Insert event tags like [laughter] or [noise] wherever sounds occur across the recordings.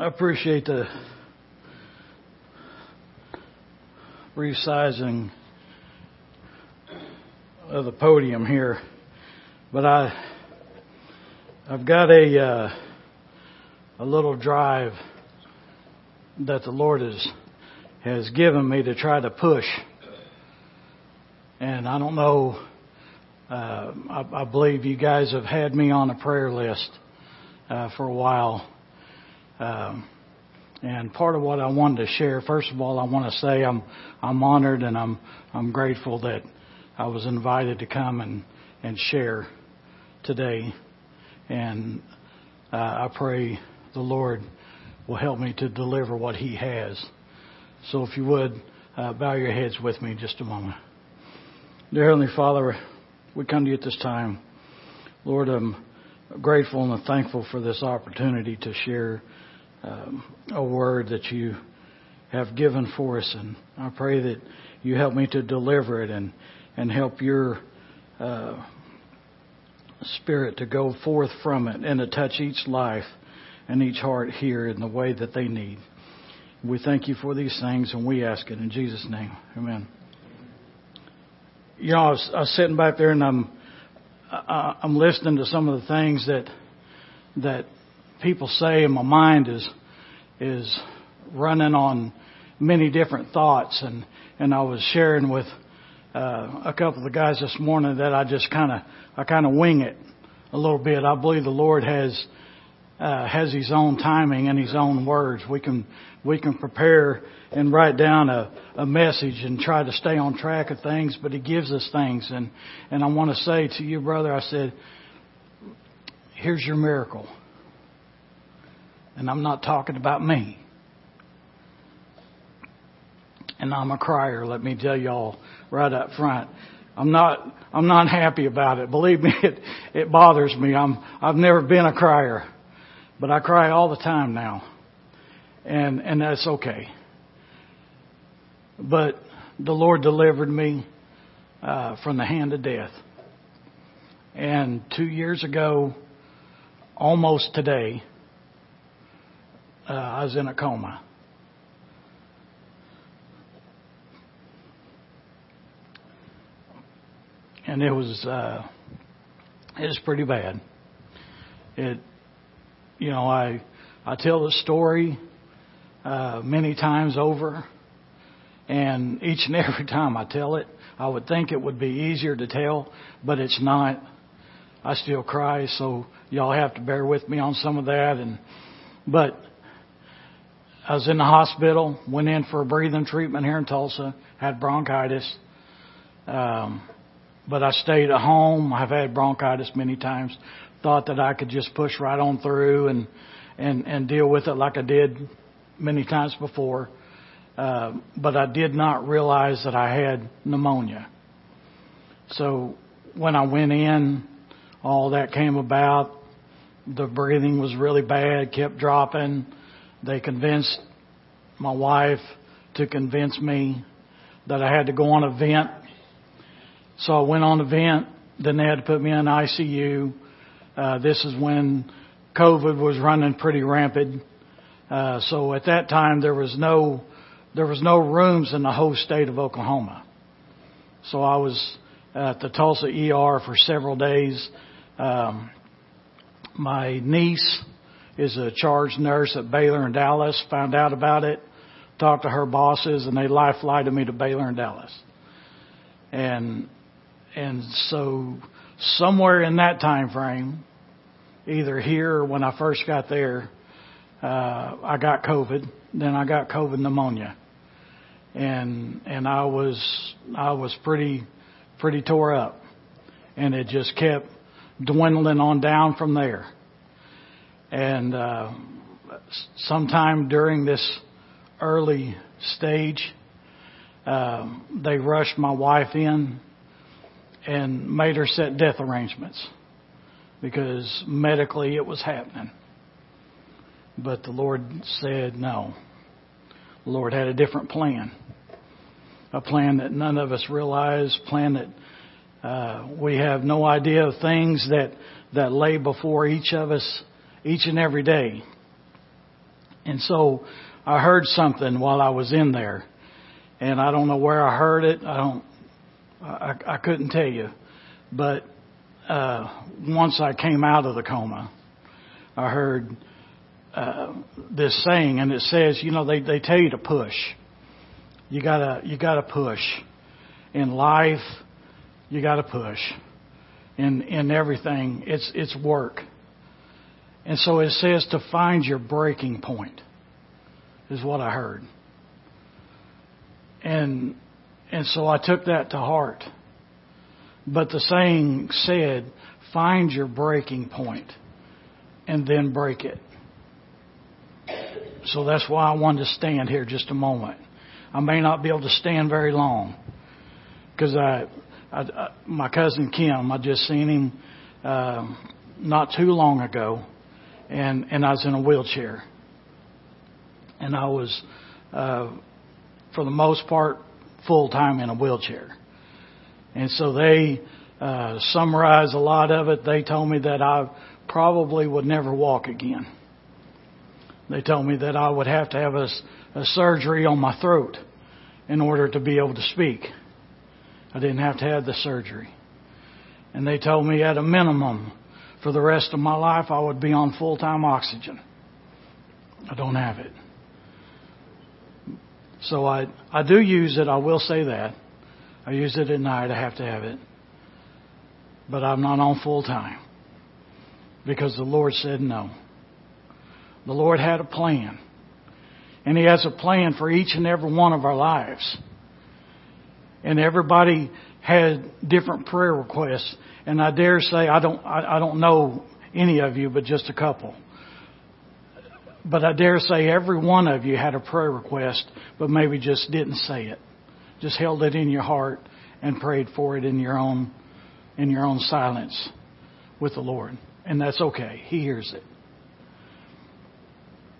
I appreciate the resizing of the podium here, but I I've got a uh, a little drive that the Lord has has given me to try to push, and I don't know. Uh, I, I believe you guys have had me on a prayer list uh, for a while um, and part of what I wanted to share, first of all, I want to say I'm I'm honored and I'm I'm grateful that I was invited to come and and share today, and uh, I pray the Lord will help me to deliver what He has. So, if you would uh, bow your heads with me just a moment. Dear Heavenly Father, we come to you at this time, Lord. I'm grateful and thankful for this opportunity to share um, a word that you have given for us, and I pray that you help me to deliver it and and help your uh, spirit to go forth from it and to touch each life and each heart here in the way that they need. We thank you for these things, and we ask it in Jesus' name. Amen. You know, I was, I was sitting back there, and I'm I'm listening to some of the things that that people say, and my mind is is running on many different thoughts. And and I was sharing with uh, a couple of the guys this morning that I just kind of I kind of wing it a little bit. I believe the Lord has uh, has His own timing and His own words. We can we can prepare and write down a, a message and try to stay on track of things, but He gives us things. And and I want to say to you, brother, I said, here's your miracle. And I'm not talking about me. And I'm a crier, let me tell y'all right up front. I'm not I'm not happy about it. Believe me, [laughs] it it bothers me. I'm I've never been a crier. But I cry all the time now. And and that's okay. But the Lord delivered me uh, from the hand of death. And two years ago, almost today, uh, I was in a coma. And it was uh, it was pretty bad. It, you know, I I tell the story uh, many times over, and each and every [laughs] time I tell it, I would think it would be easier to tell, but it's not. I still cry, so y'all have to bear with me on some of that. And but I was in the hospital, went in for a breathing treatment here in Tulsa, had bronchitis. Um, but I stayed at home. I've had bronchitis many times. Thought that I could just push right on through and and and deal with it like I did many times before. Uh, but I did not realize that I had pneumonia. So when I went in, all that came about. The breathing was really bad, kept dropping. They convinced my wife to convince me that I had to go on a vent. So I went on a vent. Then they had to put me in ICU. Uh, this is when COVID was running pretty rampant. Uh, so at that time there was no there was no rooms in the whole state of Oklahoma. So I was at the Tulsa ER for several days. Um, my niece is a charge nurse at Baylor in Dallas. Found out about it, talked to her bosses, and they life flighted me to Baylor in Dallas. And and so somewhere in that time frame, either here or when I first got there, uh, I got COVID. Then I got COVID pneumonia, and and I was I was pretty pretty tore up, and it just kept dwindling on down from there. And uh, sometime during this early stage, uh, they rushed my wife in and made her set death arrangements because medically it was happening. But the Lord said no. The Lord had a different plan, a plan that none of us realize, plan that uh, we have no idea of things that that lay before each of us each and every day. And so I heard something while I was in there, and I don't know where I heard it. I don't. I, I couldn't tell you, but uh, once I came out of the coma, I heard uh, this saying, and it says, you know, they they tell you to push. You gotta you gotta push in life. You gotta push in in everything. It's it's work. And so it says to find your breaking point is what I heard. And and so I took that to heart. But the saying said, find your breaking point and then break it. So that's why I wanted to stand here just a moment. I may not be able to stand very long because I, I, I, my cousin Kim, I just seen him uh, not too long ago, and and I was in a wheelchair, and I was, uh, for the most part, full time in a wheelchair, and so they uh, summarized a lot of it. They told me that I probably would never walk again. They told me that I would have to have a, a surgery on my throat in order to be able to speak. I didn't have to have the surgery. And they told me at a minimum for the rest of my life I would be on full time oxygen. I don't have it. So I, I do use it, I will say that. I use it at night, I have to have it. But I'm not on full time. Because the Lord said no. The Lord had a plan. And He has a plan for each and every one of our lives. And everybody had different prayer requests. And I dare say I don't I, I don't know any of you, but just a couple. But I dare say every one of you had a prayer request, but maybe just didn't say it. Just held it in your heart and prayed for it in your own in your own silence with the Lord. And that's okay. He hears it.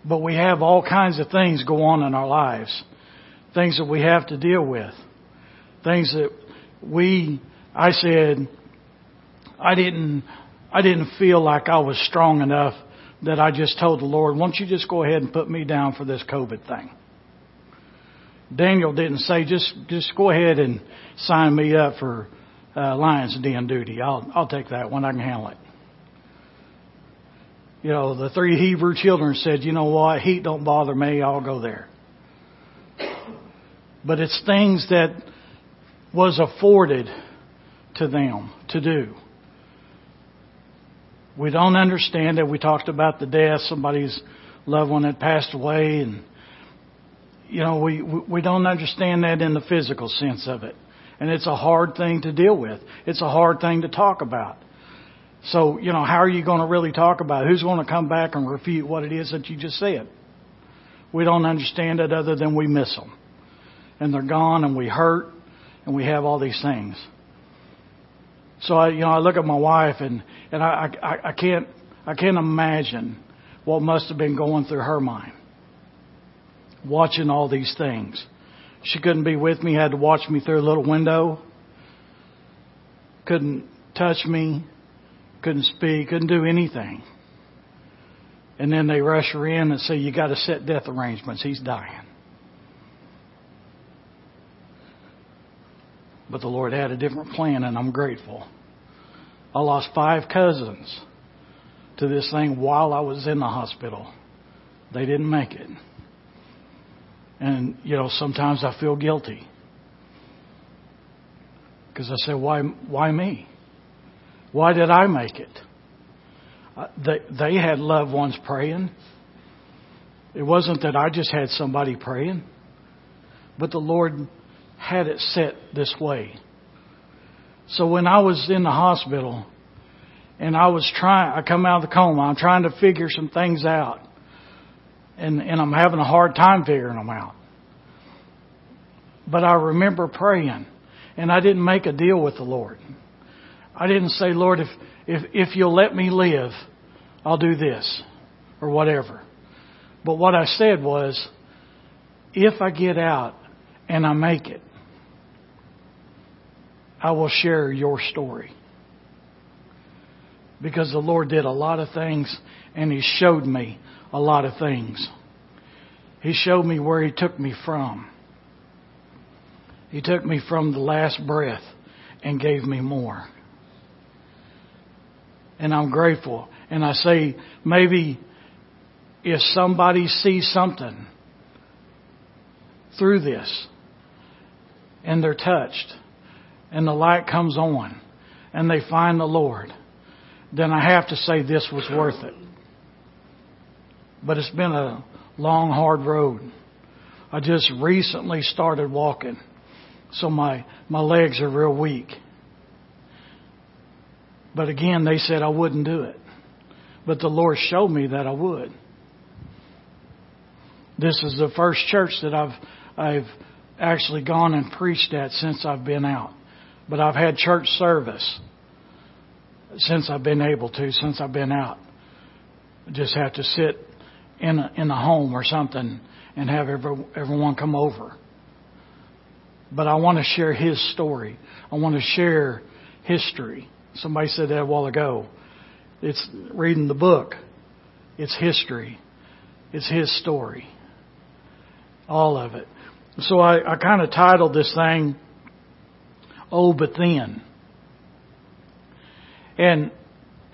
But we have all kinds of things go on in our lives. Things that we have to deal with. Things that we I said I didn't I didn't feel like I was strong enough that I just told the Lord, why don't you just go ahead and put me down for this COVID thing? Daniel didn't say, just, just go ahead and sign me up for uh, Lion's Den duty. I'll, I'll take that one. I can handle it. You know, the three Hebrew children said, you know what? Heat don't bother me. I'll go there. But it's things that was afforded to them to do. We don't understand it. We talked about the death. Somebody's loved one had passed away and you know, we, we don't understand that in the physical sense of it. And it's a hard thing to deal with. It's a hard thing to talk about. So, you know, how are you going to really talk about it? Who's going to come back and refute what it is that you just said? We don't understand it other than we miss them. And they're gone and we hurt and we have all these things. So I, you know, I look at my wife and, and I, I, I can't, I can't imagine what must have been going through her mind watching all these things. She couldn't be with me, had to watch me through a little window. Couldn't touch me, couldn't speak, couldn't do anything. And then they rush her in and say, You got to set death arrangements. He's dying. But the Lord had a different plan, and I'm grateful. I lost five cousins to this thing while I was in the hospital. They didn't make it. And, you know, sometimes I feel guilty. Because I say, why, why me? Why did I make it? They, they had loved ones praying. It wasn't that I just had somebody praying, but the Lord had it set this way. So when I was in the hospital and I was trying, I come out of the coma, I'm trying to figure some things out and, and I'm having a hard time figuring them out. But I remember praying, and I didn't make a deal with the Lord. I didn't say, Lord, if, if, if you'll let me live, I'll do this, or whatever. But what I said was, if I get out and I make it, I will share your story. Because the Lord did a lot of things and He showed me a lot of things. He showed me where He took me from. He took me from the last breath and gave me more. And I'm grateful. And I say, maybe if somebody sees something through this and they're touched and the light comes on and they find the Lord, then I have to say this was worth it. But it's been a long, hard road. I just recently started walking, so my, my legs are real weak. But again, they said I wouldn't do it. But the Lord showed me that I would. This is the first church that I've I've actually gone and preached at since I've been out. But I've had church service since I've been able to, since I've been out. Just have to sit in a, in a home or something and have every, everyone come over. But I want to share his story. I want to share history. Somebody said that a while ago. It's reading the book. It's history. It's his story. All of it. So I, I kind of titled this thing, Oh, but then. And,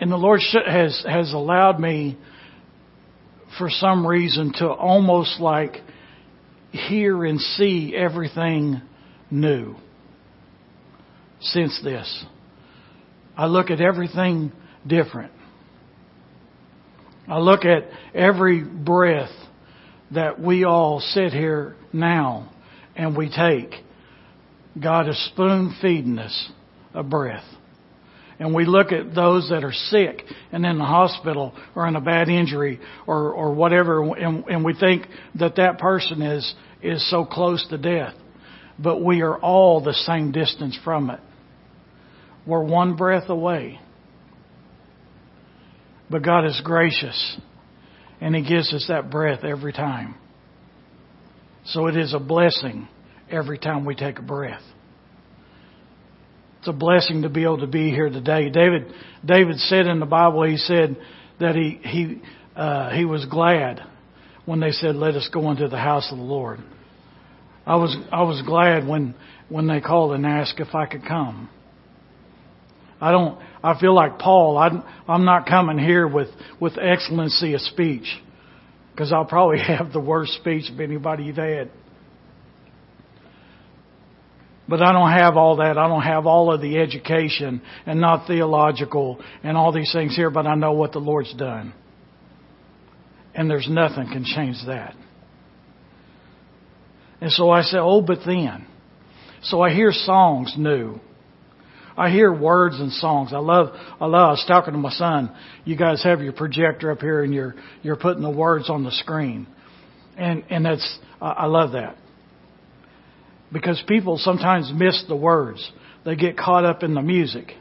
and the Lord has, has allowed me for some reason to almost like hear and see everything new since this. I look at everything different. I look at every breath that we all sit here now and we take. God is spoon feeding us a breath. And we look at those that are sick and in the hospital or in a bad injury or, or whatever, and, and we think that that person is, is so close to death. But we are all the same distance from it. We're one breath away. But God is gracious, and He gives us that breath every time. So it is a blessing every time we take a breath. It's a blessing to be able to be here today. David, David said in the Bible, he said that he he uh, he was glad when they said, "Let us go into the house of the Lord." I was I was glad when when they called and asked if I could come. I don't. I feel like Paul. I'm, I'm not coming here with with excellency of speech because I'll probably [laughs] have the worst speech of anybody you've had. But I don't have all that. I don't have all of the education and not theological and all these things here, but I know what the Lord's done. And there's nothing can change that. And so I say, oh, but then. So I hear songs new. I hear words and songs. I love, I love, I was talking to my son. You guys have your projector up here and you're, you're putting the words on the screen. And, and that's, I love that. Because people sometimes miss the words. They get caught up in the music.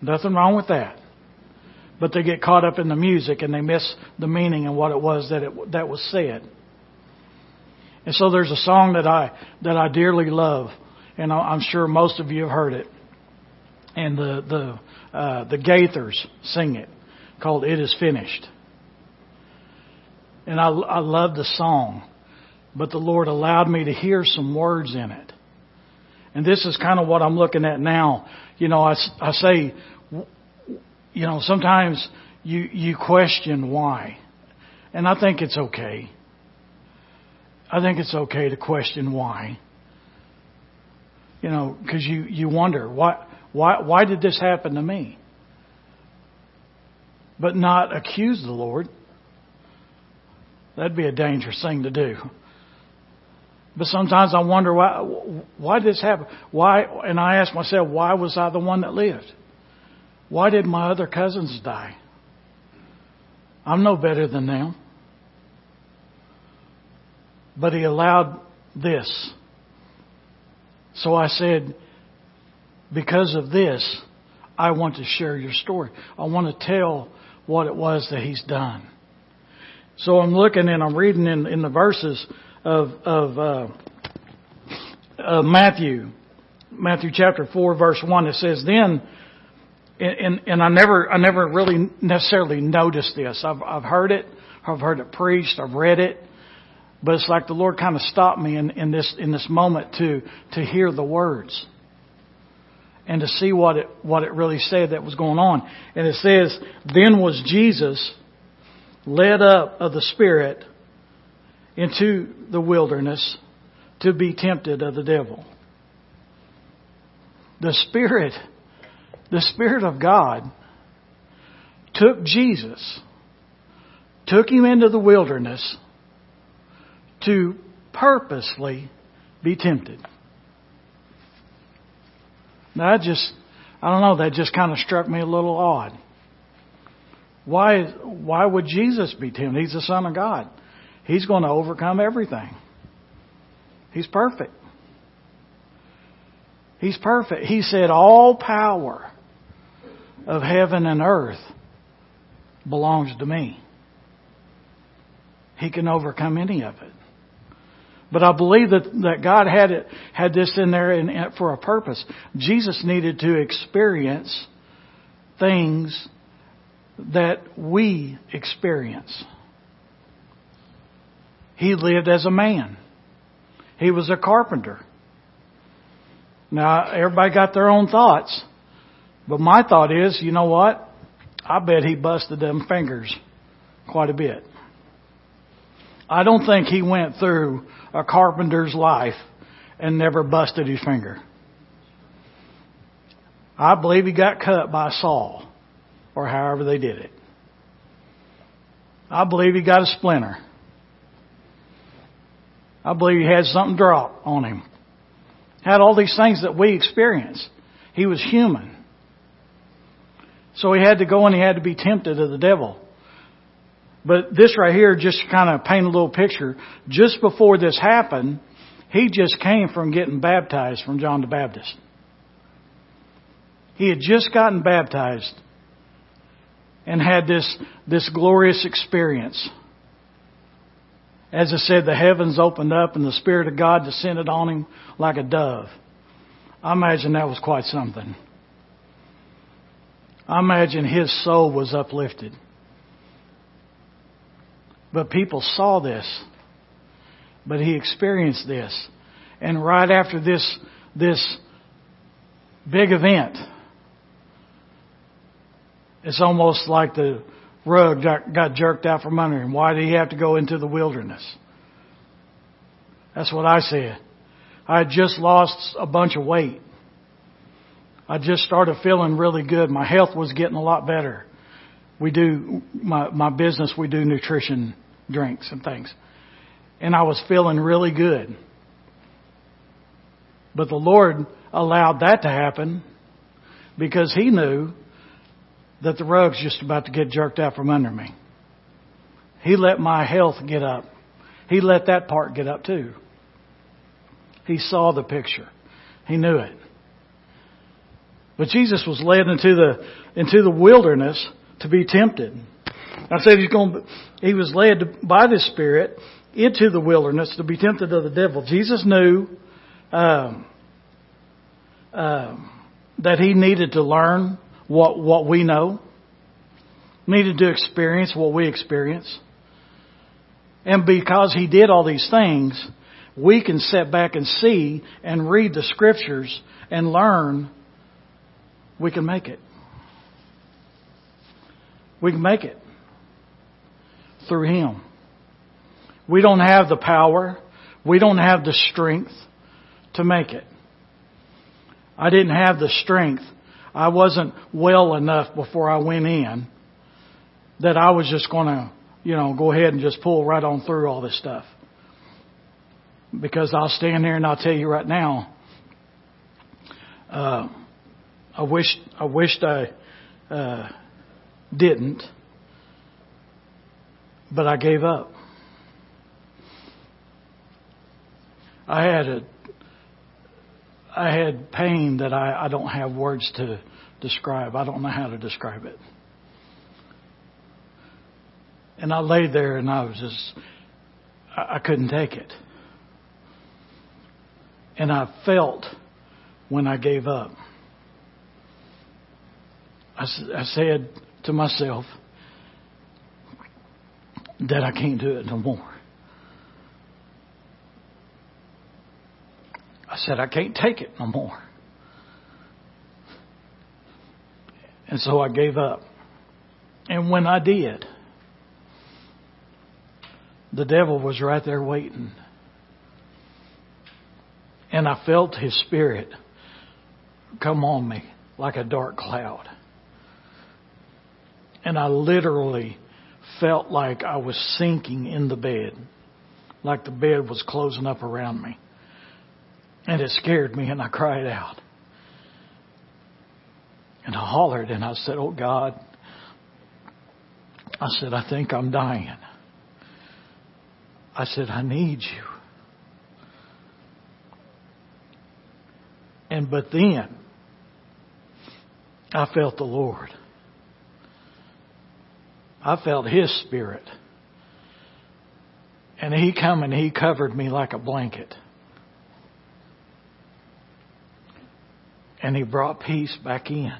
Nothing wrong with that. But they get caught up in the music and they miss the meaning and what it was that it, that was said. And so there's a song that I, that I dearly love. And I'm sure most of you have heard it and the the uh, the Gaithers sing it, called "It Is Finished." And I I love the song, but the Lord allowed me to hear some words in it, and this is kind of what I'm looking at now. You know, I I say, you know, sometimes you you question why, and I think it's okay. I think it's okay to question why. You know, because you you wonder why why, why did this happen to me? But not accuse the Lord. That'd be a dangerous thing to do. But sometimes I wonder why, why did this happen? Why, and I ask myself, why was I the one that lived? Why did my other cousins die? I'm no better than them. But he allowed this. So I said, because of this, I want to share your story. I want to tell what it was that he's done. So I'm looking and I'm reading in, in the verses of, of uh, Matthew, Matthew chapter four, verse one. It says, "Then," and, and I never, I never really necessarily noticed this. I've, I've heard it, I've heard it preached, I've read it, But it's like the Lord kind of stopped me in, in this in this moment to to hear the words and to see what it what it really said that was going on. And it says, Then was Jesus led up of the Spirit into the wilderness to be tempted of the devil. The Spirit, the Spirit of God took Jesus, took him into the wilderness to purposely be tempted. Now, I just, I don't know, that just kind of struck me a little odd. Why, why would Jesus be tempted? He's the Son of God. He's going to overcome everything. He's perfect. He's perfect. He said, All power of heaven and earth belongs to me. He can overcome any of it. But I believe that, that God had it, had this in there in, for a purpose. Jesus needed to experience things that we experience. He lived as a man. He was a carpenter. Now, everybody got their own thoughts. But my thought is, you know what? I bet he busted them fingers quite a bit. I don't think he went through a carpenter's life and never busted his finger. I believe he got cut by saw or however they did it. I believe he got a splinter. I believe he had something drop on him. Had all these things that we experience. He was human. So he had to go and he had to be tempted of the devil. But this right here, just to kind of paint a little picture. Just before this happened, he just came from getting baptized from John the Baptist. He had just gotten baptized and had this, this glorious experience. As I said, the heavens opened up and the Spirit of God descended on him like a dove. I imagine that was quite something. I imagine his soul was uplifted. But people saw this. But he experienced this. And right after this, this big event, it's almost like the rug got jerked out from under him. Why did he have to go into the wilderness? That's what I said. I had just lost a bunch of weight. I just started feeling really good. My health was getting a lot better. We do, my, my business, we do nutrition drinks and things. And I was feeling really good. But the Lord allowed that to happen because He knew that the rug's just about to get jerked out from under me. He let my health get up. He let that part get up too. He saw the picture. He knew it. But Jesus was led into the into the wilderness to be tempted. I said he's going. He was led by the Spirit into the wilderness to be tempted of the devil. Jesus knew um, um, that he needed to learn what what we know, needed to experience what we experience, and because he did all these things, we can sit back and see and read the scriptures and learn. We can make it. We can make it through Him. We don't have the power. We don't have the strength to make it. I didn't have the strength. I wasn't well enough before I went in that I was just going to, you know, go ahead and just pull right on through all this stuff. Because I'll stand there and I'll tell you right now, uh, I wish I wished I uh, didn't but I gave up. I had a I had pain that I, I don't have words to describe. I don't know how to describe it. And I laid there and I was just I, I couldn't take it. And I felt when I gave up. I, I said to myself, that I can't do it no more. Said, I can't take it no more. And so I gave up. And when I did, the devil was right there waiting. And I felt his spirit come on me like a dark cloud. And I literally felt like I was sinking in the bed, like the bed was closing up around me. And it scared me, and I cried out. And I hollered, and I said, Oh God, I said, I think I'm dying. I said, I need you. And but then I felt the Lord. I felt His Spirit. And He come and He covered me like a blanket. And He brought peace back in.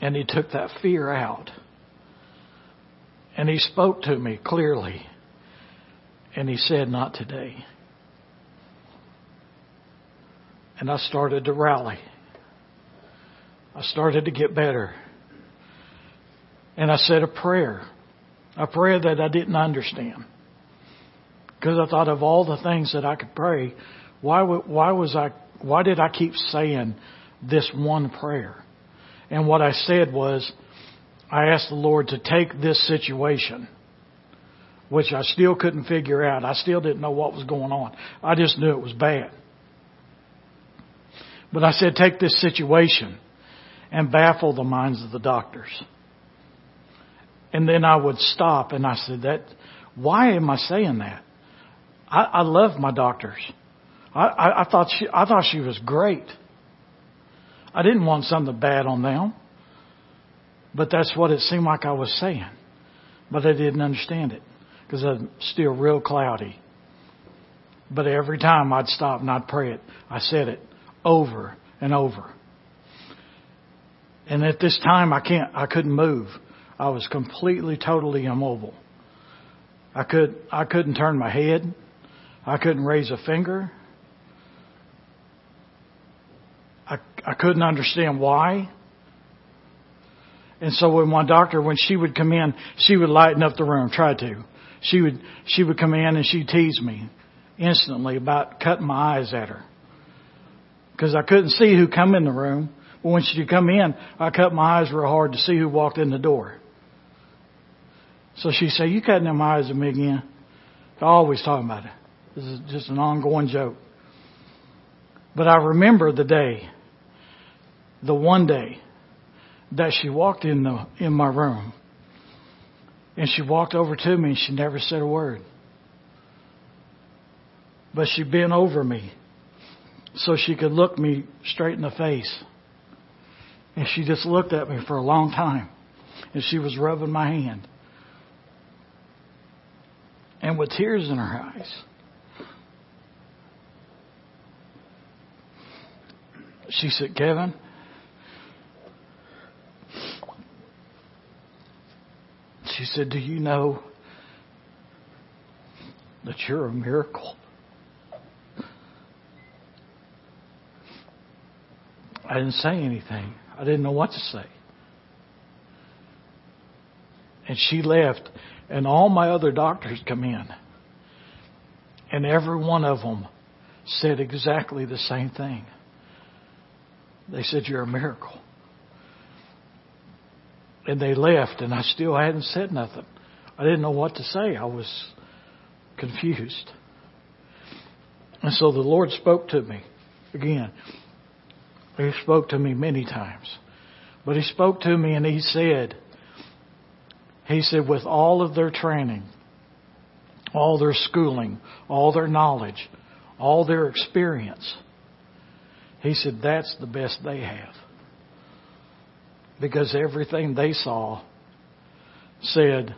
And He took that fear out. And He spoke to me clearly. And He said, Not today. And I started to rally. I started to get better. And I said a prayer, a prayer that I didn't understand. Because I thought of all the things that I could pray, why, why was I, why did I keep saying this one prayer? And what I said was, I asked the Lord to take this situation, which I still couldn't figure out. I still didn't know what was going on. I just knew it was bad. But I said, take this situation and baffle the minds of the doctors. And then I would stop and I said, that, why am I saying that? I, I love my doctors. I, I, I thought she, I thought she was great. I didn't want something bad on them. But that's what it seemed like I was saying. But they didn't understand it because I'm still real cloudy. But every time I'd stop and I'd pray it, I said it over and over. And at this time, I can't, I couldn't move. I was completely, totally immobile. I could, I couldn't turn my head. I couldn't raise a finger. I, I couldn't understand why. And so when my doctor, when she would come in, she would lighten up the room, try to. She would, she would come in and she'd tease me instantly about cutting my eyes at her. Cause I couldn't see who come in the room. But when she would come in, I cut my eyes real hard to see who walked in the door. So she said, You cutting them eyes at me again? I always talking about it. This is just an ongoing joke. But I remember the day, the one day that she walked in the in my room. And she walked over to me and she never said a word. But she bent over me so she could look me straight in the face. And she just looked at me for a long time. And she was rubbing my hand. And with tears in her eyes. She said, Kevin, she said, Do you know that you're a miracle? I didn't say anything. I didn't know what to say. And she left, and all my other doctors come in. And every one of them said exactly the same thing. They said, You're a miracle. And they left, and I still hadn't said nothing. I didn't know what to say. I was confused. And so the Lord spoke to me again. He spoke to me many times. But he spoke to me and he said, he said, with all of their training, all their schooling, all their knowledge, all their experience, he said, that's the best they have. Because everything they saw said,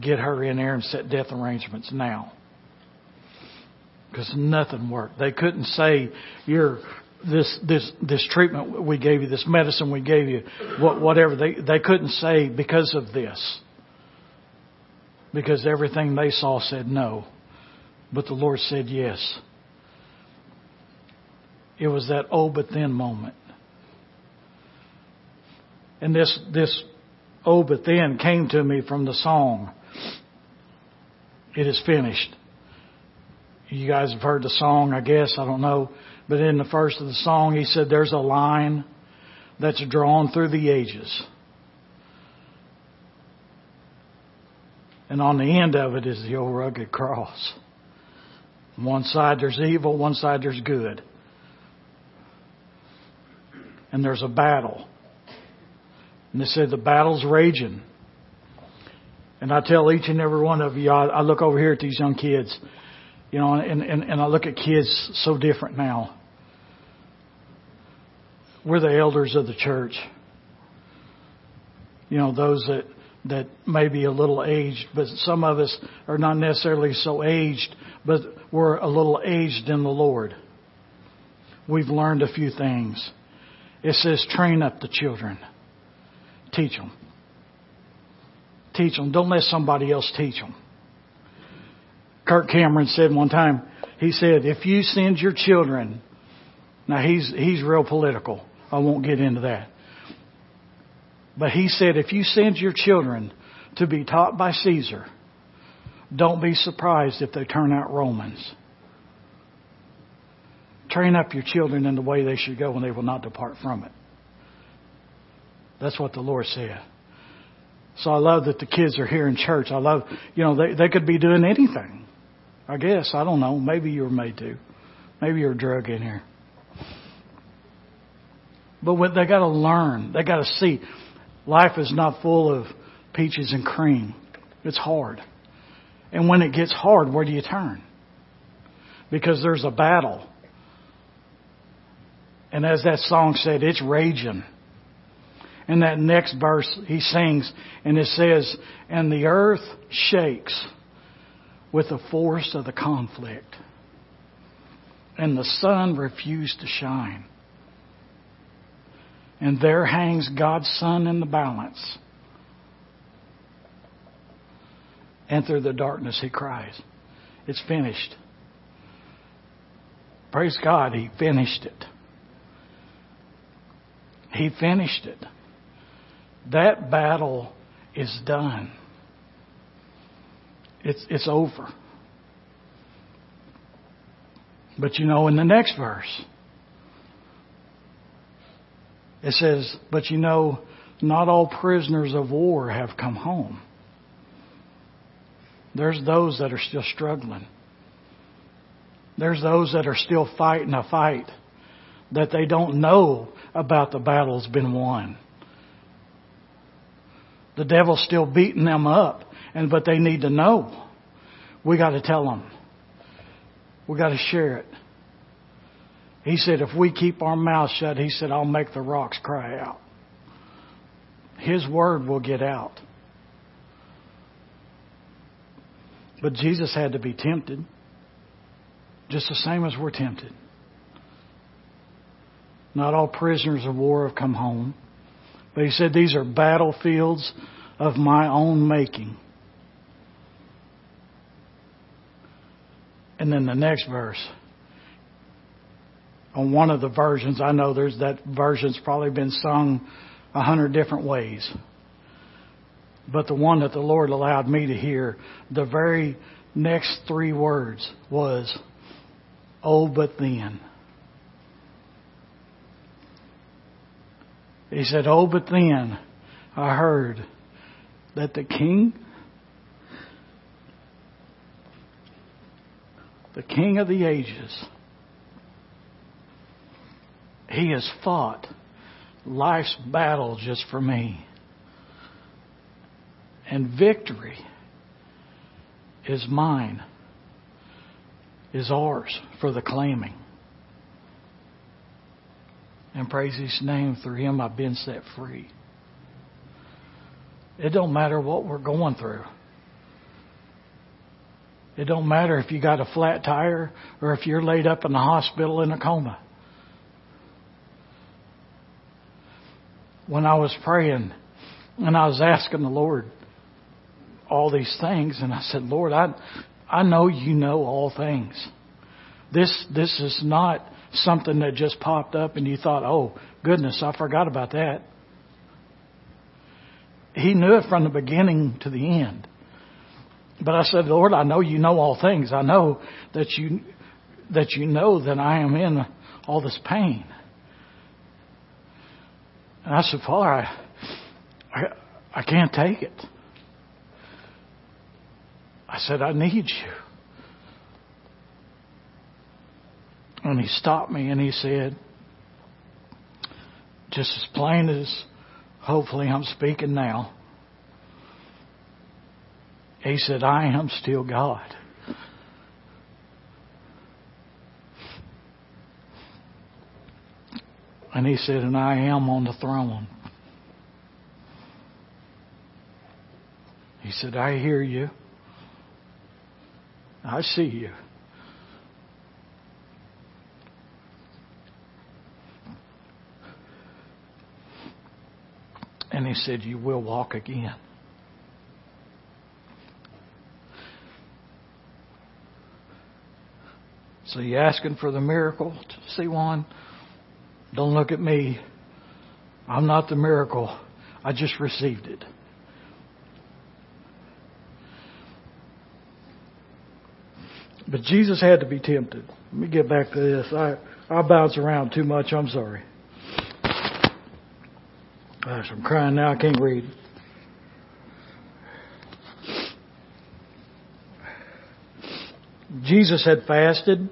get her in there and set death arrangements now. Because nothing worked. They couldn't say, you're this this this treatment we gave you, this medicine we gave you, what, whatever they they couldn't say because of this, because everything they saw said no, but the Lord said yes. It was that oh but then moment. And this this oh but then came to me from the song. It is finished. You guys have heard the song, I guess, I don't know. But in the first of the song he said there's a line that's drawn through the ages. And on the end of it is the old rugged cross. one side there's evil, one side there's good. And there's a battle. And they said the battle's raging. And I tell each and every one of you, I, I look over here at these young kids, you know, and, and, and I look at kids so different now. We're the elders of the church. You know, those that that may be a little aged, but some of us are not necessarily so aged, but we're a little aged in the Lord. We've learned a few things. It says, train up the children. Teach them. Teach them. Don't let somebody else teach them. Kirk Cameron said one time, he said, if you send your children, now he's, he's real political. I won't get into that. But he said, if you send your children to be taught by Caesar, don't be surprised if they turn out Romans. Train up your children in the way they should go and they will not depart from it. That's what the Lord said. So I love that the kids are here in church. I love, you know, they, they could be doing anything. I guess. I don't know. Maybe you were made to. Maybe you're a drug in here. But what they got to learn, they got to see. Life is not full of peaches and cream. It's hard. And when it gets hard, where do you turn? Because there's a battle. And as that song said, it's raging. And that next verse he sings, and it says, And the earth shakes with the force of the conflict. And the sun refused to shine. And there hangs God's Son in the balance. And through the darkness he cries, It's finished. Praise God, he finished it. He finished it. That battle is done. It's, it's over. But you know, in the next verse, it says, But you know, not all prisoners of war have come home. There's those that are still struggling. There's those that are still fighting a fight that they don't know about the battle's been won. The devil's still beating them up, and but they need to know. We got to tell them. We got to share it. He said, if we keep our mouths shut, he said, I'll make the rocks cry out. His word will get out. But Jesus had to be tempted, just the same as we're tempted. Not all prisoners of war have come home. But he said, These are battlefields of my own making. And then the next verse on one of the versions. I know there's that version's probably been sung a hundred different ways. But the one that the Lord allowed me to hear, the very next three words was, Oh, but then. He said, Oh, but then I heard that the king, the king of the ages, he has fought life's battle just for me. And victory is mine, is ours for the claiming. And praise his name, through him I've been set free. It don't matter what we're going through. It don't matter if you got a flat tire or if you're laid up in the hospital in a coma. when I was praying and I was asking the Lord all these things, and I said, Lord, I, I know you know all things. This, this is not something that just popped up and you thought, oh, goodness, I forgot about that. He knew it from the beginning to the end. But I said, Lord, I know you know all things. I know that you that you know that I am in all this pain. And I said, Father, I, I, I can't take it. I said, I need you. And he stopped me and he said, just as plain as hopefully I'm speaking now, he said, I am still God. And he said, and I am on the throne. He said, I hear you. I see you. And he said, You will walk again. So you asking for the miracle to see one? Don't look at me. I'm not the miracle. I just received it. But Jesus had to be tempted. Let me get back to this. I, I bounce around too much. I'm sorry. Gosh, I'm crying now. I can't read. Jesus had fasted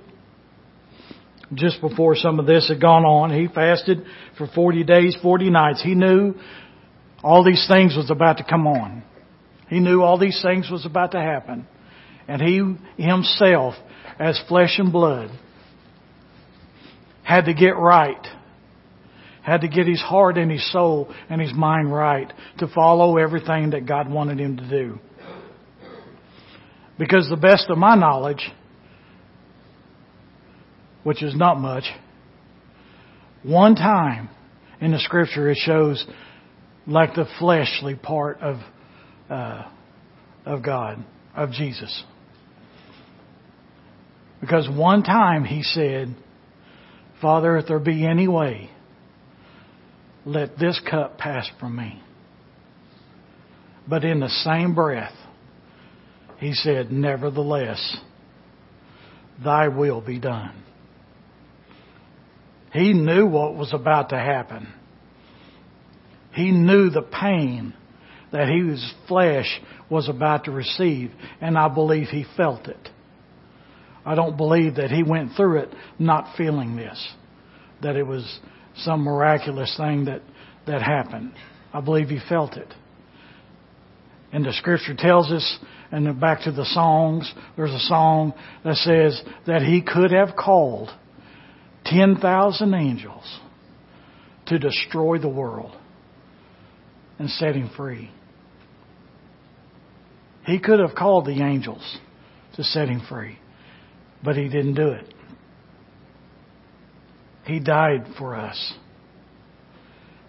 just before some of this had gone on. He fasted for 40 days, 40 nights. He knew all these things was about to come on. He knew all these things was about to happen. And he himself, as flesh and blood, had to get right. Had to get his heart and his soul and his mind right to follow everything that God wanted him to do. Because the best of my knowledge, which is not much, one time in the scripture it shows like the fleshly part of uh, of God, of Jesus. Because one time he said, Father, if there be any way, let this cup pass from me. But in the same breath, he said, Nevertheless, thy will be done. He knew what was about to happen. He knew the pain that his flesh was about to receive, and I believe he felt it. I don't believe that he went through it not feeling this, that it was some miraculous thing that, that happened. I believe he felt it. And the scripture tells us, and back to the songs, there's a song that says that he could have called 10,000 angels to destroy the world and set him free. He could have called the angels to set him free. But he didn't do it. He died for us.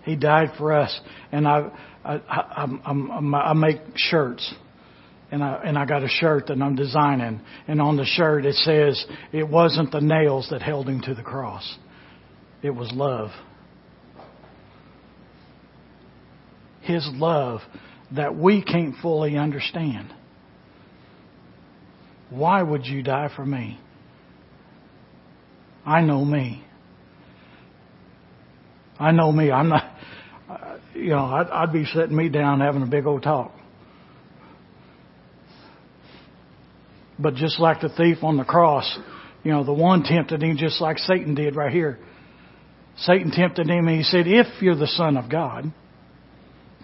He died for us. And I, I, I, I, I make shirts. And I, and I got a shirt that I'm designing. And on the shirt it says, it wasn't the nails that held him to the cross. It was love. His love that we can't fully understand. Why would you die for me? I know me. I know me. I'm not, you know, I'd, I'd be sitting me down having a big old talk. But just like the thief on the cross, you know, the one tempted him just like Satan did right here. Satan tempted him and he said, if you're the son of God,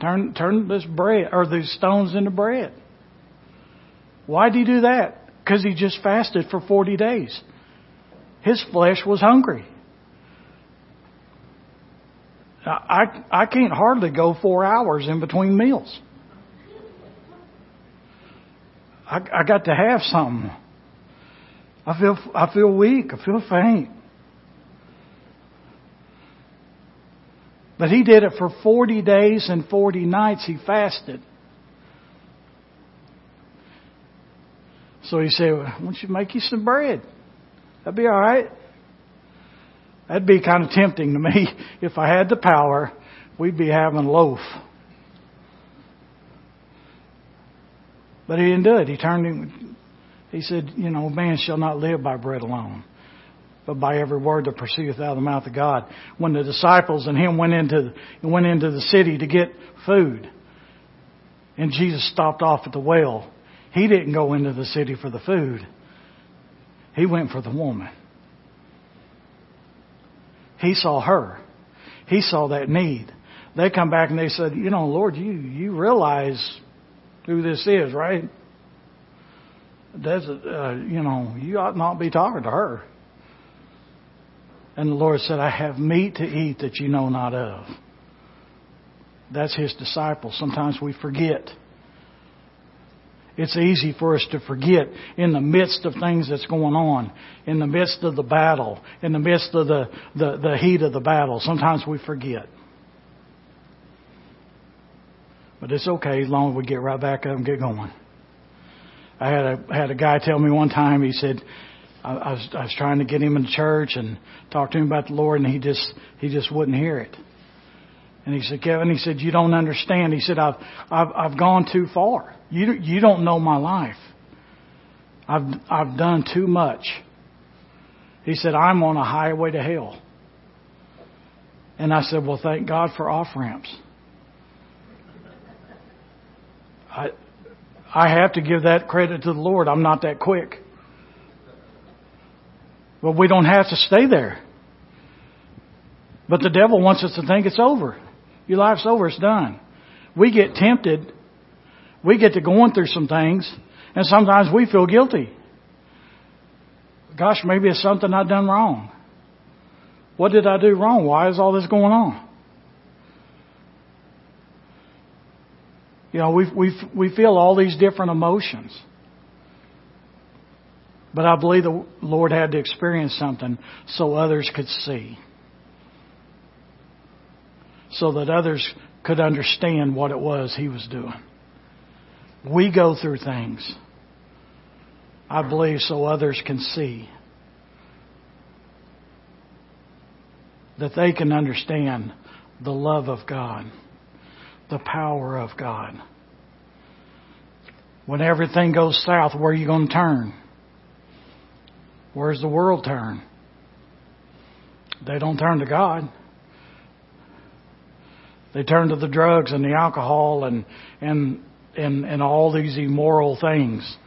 turn, turn this bread or these stones into bread. Why did he do that? Because he just fasted for 40 days. His flesh was hungry. I, I can't hardly go four hours in between meals. I, I got to have something. I feel, I feel weak. I feel faint. But he did it for 40 days and 40 nights. He fasted. So he said, why don't you make you some bread? That'd be all right. That'd be kind of tempting to me. [laughs] If I had the power, we'd be having loaf. But he didn't do it. He turned him, he said, you know, man shall not live by bread alone, but by every word that proceedeth out of the mouth of God. When the disciples and him went into, went into the city to get food, and Jesus stopped off at the well, he didn't go into the city for the food. He went for the woman. He saw her. He saw that need. They come back and they said, you know, Lord, you, you realize who this is, right? That's, uh, you know, you ought not be talking to her. And the Lord said, I have meat to eat that you know not of. That's His disciples. Sometimes we forget. It's easy for us to forget in the midst of things that's going on, in the midst of the battle, in the midst of the, the, the heat of the battle. Sometimes we forget. But it's okay as long as we get right back up and get going. I had a had a guy tell me one time. He said, I, I was I was trying to get him in church and talk to him about the Lord, and he just he just wouldn't hear it. And he said, Kevin, he said, you don't understand. He said, I've I've I've gone too far. You you don't know my life. I've I've done too much. He said, I'm on a highway to hell. And I said, Well, thank God for off ramps. I, I have to give that credit to the Lord. I'm not that quick. But we don't have to stay there. But the devil wants us to think it's over. Your life's over, it's done. We get tempted. We get to going through some things, and sometimes we feel guilty. Gosh, maybe it's something I've done wrong. What did I do wrong? Why is all this going on? You know, we we we feel all these different emotions. But I believe the Lord had to experience something so others could see. So that others could understand what it was he was doing. We go through things, I believe, so others can see. That they can understand the love of God the power of God. When everything goes south, where are you going to turn? Where's the world turn? They don't turn to God. They turn to the drugs and the alcohol and and and, and all these immoral things.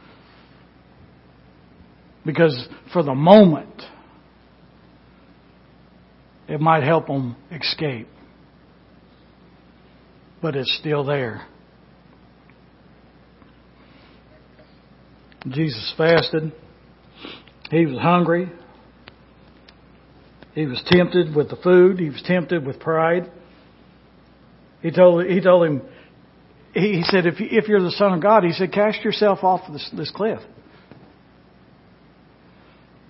Because for the moment, it might help them escape but it's still there. Jesus fasted. He was hungry. He was tempted with the food. He was tempted with pride. He told, he told him, he, said, if, if you're the Son of God, he said, cast yourself off this, this cliff.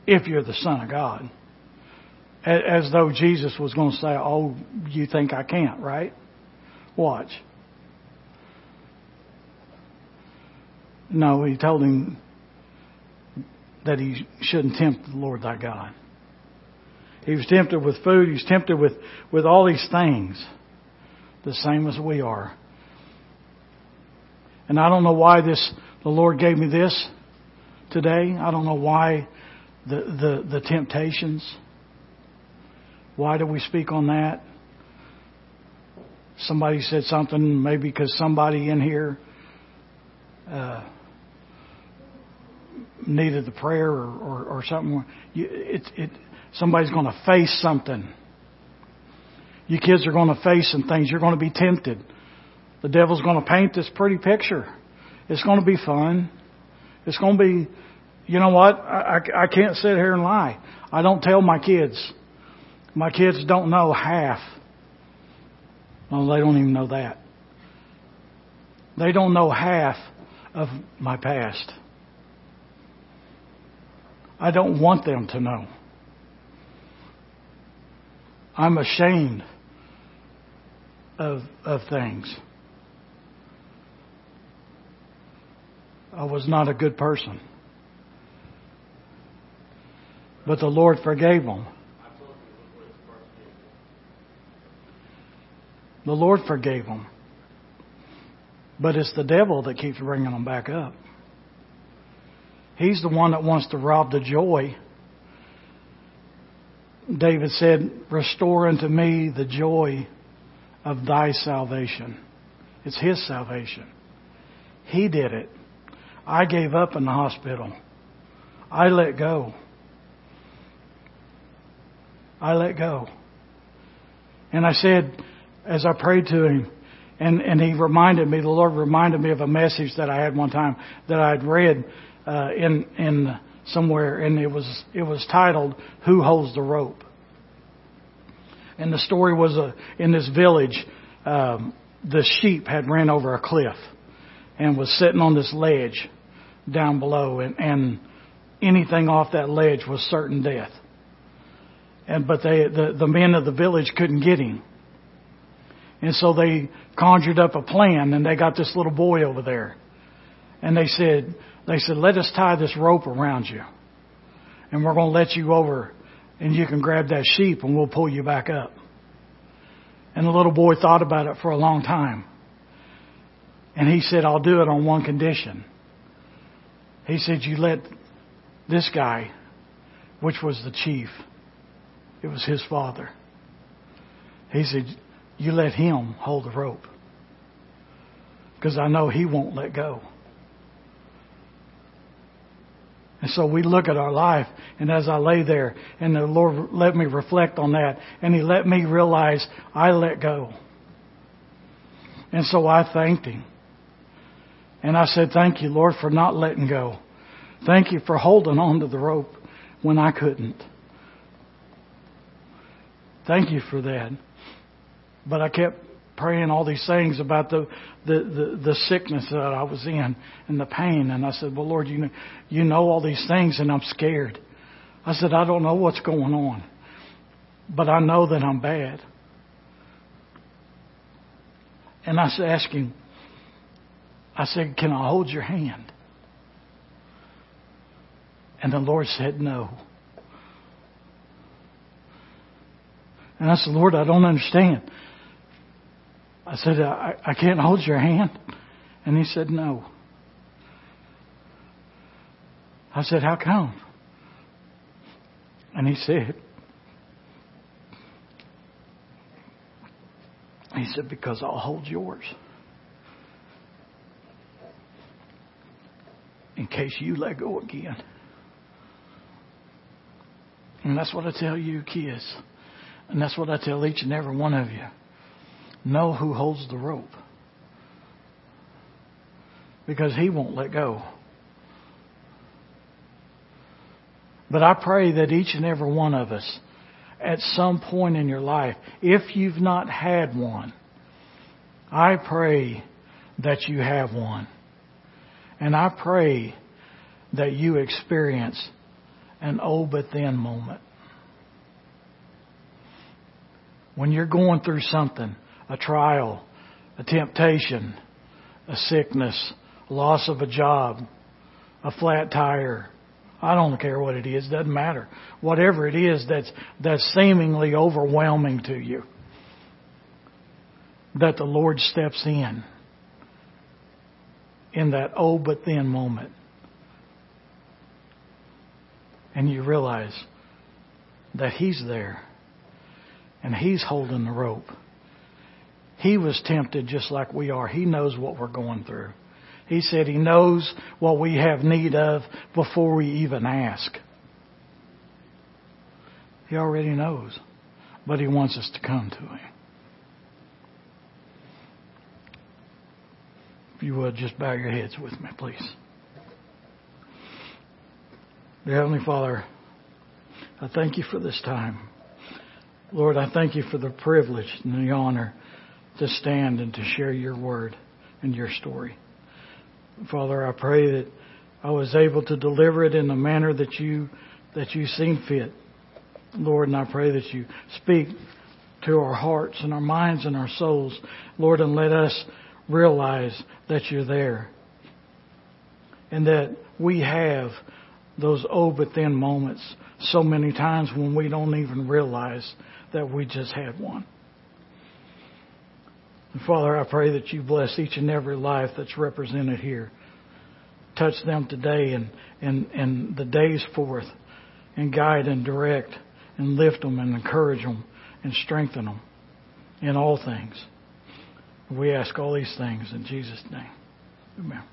If you're the Son of God. As though Jesus was going to say, oh, you think I can't, right? Watch. No, he told him that he shouldn't tempt the Lord thy God. He was tempted with food. He was tempted with, with all these things, the same as we are. And I don't know why this, the Lord gave me this today. I don't know why the, the, the temptations. Why do we speak on that? somebody said something, maybe because somebody in here uh, needed the prayer or, or, or something. It, it, somebody's going to face something. You kids are going to face some things. You're going to be tempted. The devil's going to paint this pretty picture. It's going to be fun. It's going to be, you know what? I, I, I can't sit here and lie. I don't tell my kids. My kids don't know half well, they don't even know that. They don't know half of my past. I don't want them to know. I'm ashamed of, of things. I was not a good person. But the Lord forgave them. The Lord forgave them. But it's the devil that keeps bringing them back up. He's the one that wants to rob the joy. David said, Restore unto me the joy of thy salvation. It's his salvation. He did it. I gave up in the hospital. I let go. I let go. And I said, as I prayed to him, and, and he reminded me, the Lord reminded me of a message that I had one time that I had read uh, in in somewhere, and it was it was titled "Who Holds the Rope." And the story was a, in this village, um, the sheep had ran over a cliff and was sitting on this ledge down below, and, and anything off that ledge was certain death. And but they the, the men of the village couldn't get him. And so they conjured up a plan and they got this little boy over there. And they said, they said, let us tie this rope around you. And we're going to let you over and you can grab that sheep and we'll pull you back up. And the little boy thought about it for a long time. And he said, I'll do it on one condition. He said, You let this guy, which was the chief, it was his father. He said, You let him hold the rope. Because I know he won't let go. And so we look at our life, and as I lay there, and the Lord let me reflect on that, and He let me realize I let go. And so I thanked Him. And I said, Thank you, Lord, for not letting go. Thank you for holding on to the rope when I couldn't. Thank you for that. But I kept praying all these things about the, the, the, the, sickness that I was in and the pain. And I said, Well, Lord, you know, you know all these things, and I'm scared. I said, I don't know what's going on, but I know that I'm bad. And I said, ask him, I said, Can I hold your hand? And the Lord said, No. And I said, Lord, I don't understand. I said, I, I can't hold your hand. And he said, No. I said, How come? And he said, He said, Because I'll hold yours. In case you let go again. And that's what I tell you, kids. And that's what I tell each and every one of you know who holds the rope. Because he won't let go. But I pray that each and every one of us, at some point in your life, if you've not had one, I pray that you have one. And I pray that you experience an oh but then moment. When you're going through something a trial, a temptation, a sickness, loss of a job, a flat tire. I don't care what it is, doesn't matter. Whatever it is that's that's seemingly overwhelming to you. That the Lord steps in in that oh but then moment. And you realize that He's there and He's holding the rope. He was tempted just like we are. He knows what we're going through. He said He knows what we have need of before we even ask. He already knows, but He wants us to come to Him. If you would, just bow your heads with me, please. Dear Heavenly Father, I thank you for this time. Lord, I thank you for the privilege and the honor to stand and to share your word and your story. Father, I pray that I was able to deliver it in the manner that you that you seem fit. Lord, and I pray that you speak to our hearts and our minds and our souls, Lord, and let us realize that you're there. And that we have those oh but then moments so many times when we don't even realize that we just had one. And Father, I pray that you bless each and every life that's represented here. Touch them today and, and, and the days forth and guide and direct and lift them and encourage them and strengthen them in all things. We ask all these things in Jesus' name. Amen.